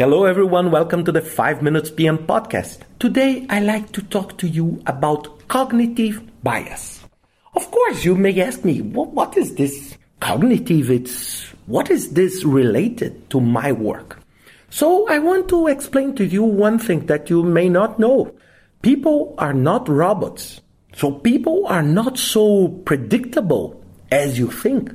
Hello, everyone. Welcome to the 5 Minutes PM podcast. Today, I like to talk to you about cognitive bias. Of course, you may ask me, well, what is this cognitive? It's what is this related to my work? So, I want to explain to you one thing that you may not know. People are not robots. So, people are not so predictable as you think.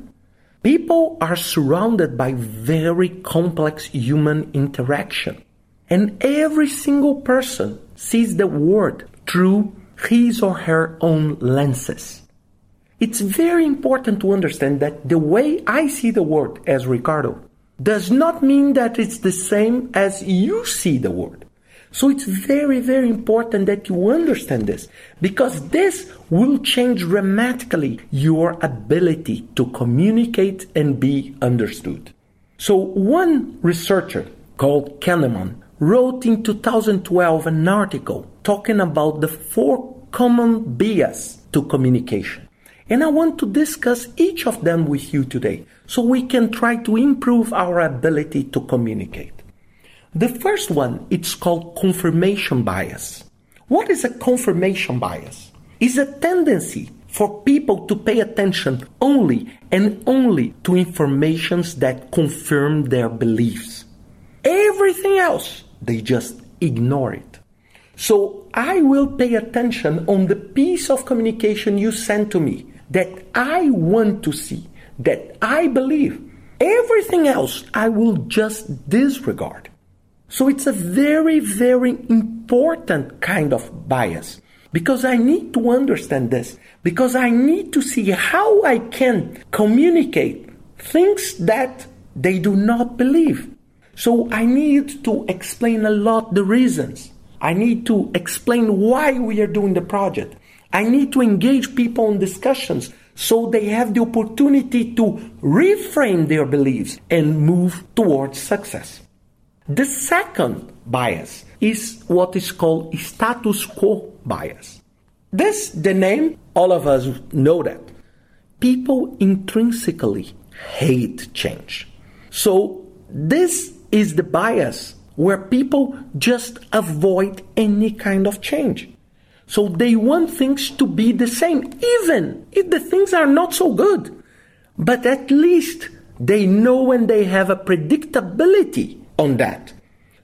People are surrounded by very complex human interaction. And every single person sees the world through his or her own lenses. It's very important to understand that the way I see the world as Ricardo does not mean that it's the same as you see the world. So it's very, very important that you understand this because this will change dramatically your ability to communicate and be understood. So one researcher called Kahneman wrote in 2012 an article talking about the four common bias to communication. And I want to discuss each of them with you today so we can try to improve our ability to communicate. The first one, it's called confirmation bias. What is a confirmation bias? It's a tendency for people to pay attention only and only to informations that confirm their beliefs. Everything else, they just ignore it. So I will pay attention on the piece of communication you send to me that I want to see, that I believe. Everything else I will just disregard. So it's a very, very important kind of bias because I need to understand this, because I need to see how I can communicate things that they do not believe. So I need to explain a lot the reasons. I need to explain why we are doing the project. I need to engage people in discussions so they have the opportunity to reframe their beliefs and move towards success. The second bias is what is called status quo bias. This, the name, all of us know that. People intrinsically hate change. So, this is the bias where people just avoid any kind of change. So, they want things to be the same, even if the things are not so good. But at least they know and they have a predictability on that.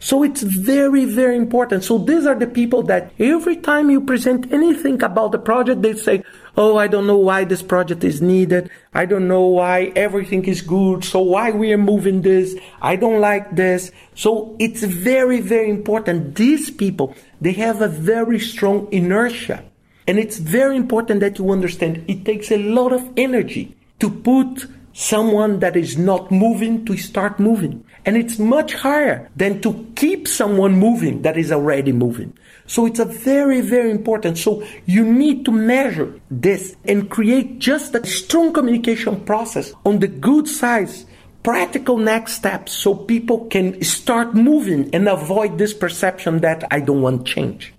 So it's very, very important. So these are the people that every time you present anything about the project, they say, Oh, I don't know why this project is needed. I don't know why everything is good. So why we are moving this? I don't like this. So it's very, very important. These people, they have a very strong inertia. And it's very important that you understand it takes a lot of energy to put someone that is not moving to start moving. And it's much higher than to keep someone moving that is already moving. So it's a very, very important. So you need to measure this and create just a strong communication process on the good sides, practical next steps so people can start moving and avoid this perception that I don't want change.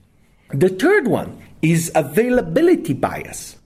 The third one is availability bias.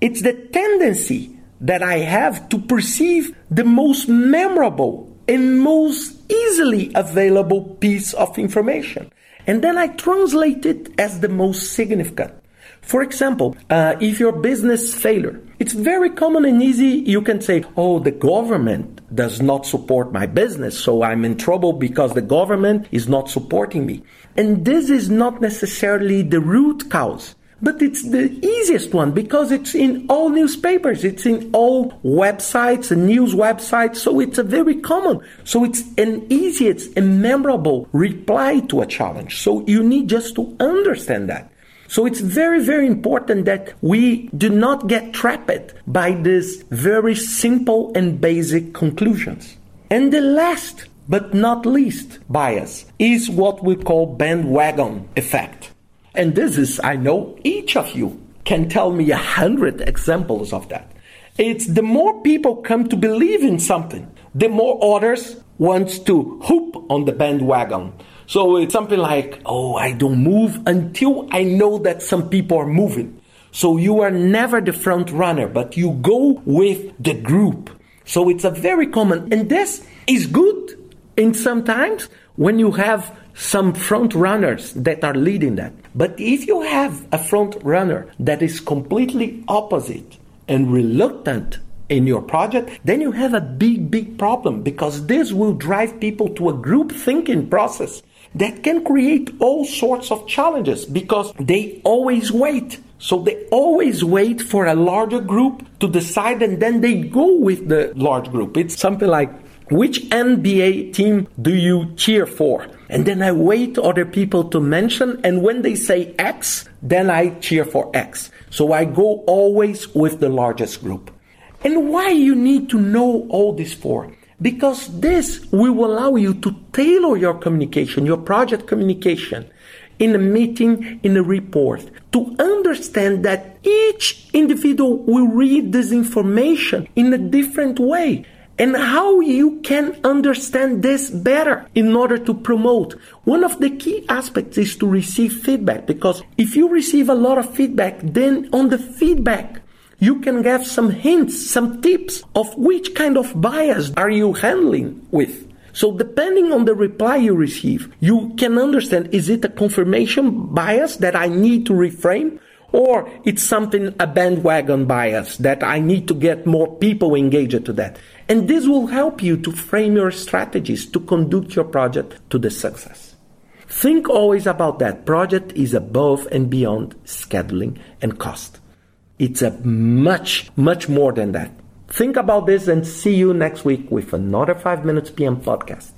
It's the tendency that I have to perceive the most memorable and most easily available piece of information. And then I translate it as the most significant. For example, uh, if your business failure, it's very common and easy. You can say, "Oh, the government does not support my business, so I'm in trouble because the government is not supporting me." And this is not necessarily the root cause. But it's the easiest one because it's in all newspapers, it's in all websites and news websites, so it's a very common. So it's an easiest and memorable reply to a challenge. So you need just to understand that. So it's very, very important that we do not get trapped by these very simple and basic conclusions. And the last but not least bias is what we call bandwagon effect. And this is, I know each of you can tell me a hundred examples of that. It's the more people come to believe in something, the more others wants to hoop on the bandwagon. So it's something like, oh, I don't move until I know that some people are moving. So you are never the front runner, but you go with the group. So it's a very common, and this is good And sometimes when you have some front runners that are leading that. But if you have a front runner that is completely opposite and reluctant in your project, then you have a big, big problem because this will drive people to a group thinking process that can create all sorts of challenges because they always wait. So they always wait for a larger group to decide and then they go with the large group. It's something like, which NBA team do you cheer for? And then I wait other people to mention and when they say X, then I cheer for X. So I go always with the largest group. And why you need to know all this for? Because this will allow you to tailor your communication, your project communication in a meeting, in a report, to understand that each individual will read this information in a different way and how you can understand this better in order to promote. One of the key aspects is to receive feedback because if you receive a lot of feedback, then on the feedback, you can get some hints, some tips of which kind of bias are you handling with. So depending on the reply you receive, you can understand is it a confirmation bias that I need to reframe or it's something a bandwagon bias that I need to get more people engaged to that. And this will help you to frame your strategies to conduct your project to the success. Think always about that. Project is above and beyond scheduling and cost. It's a much, much more than that. Think about this and see you next week with another 5 Minutes PM podcast.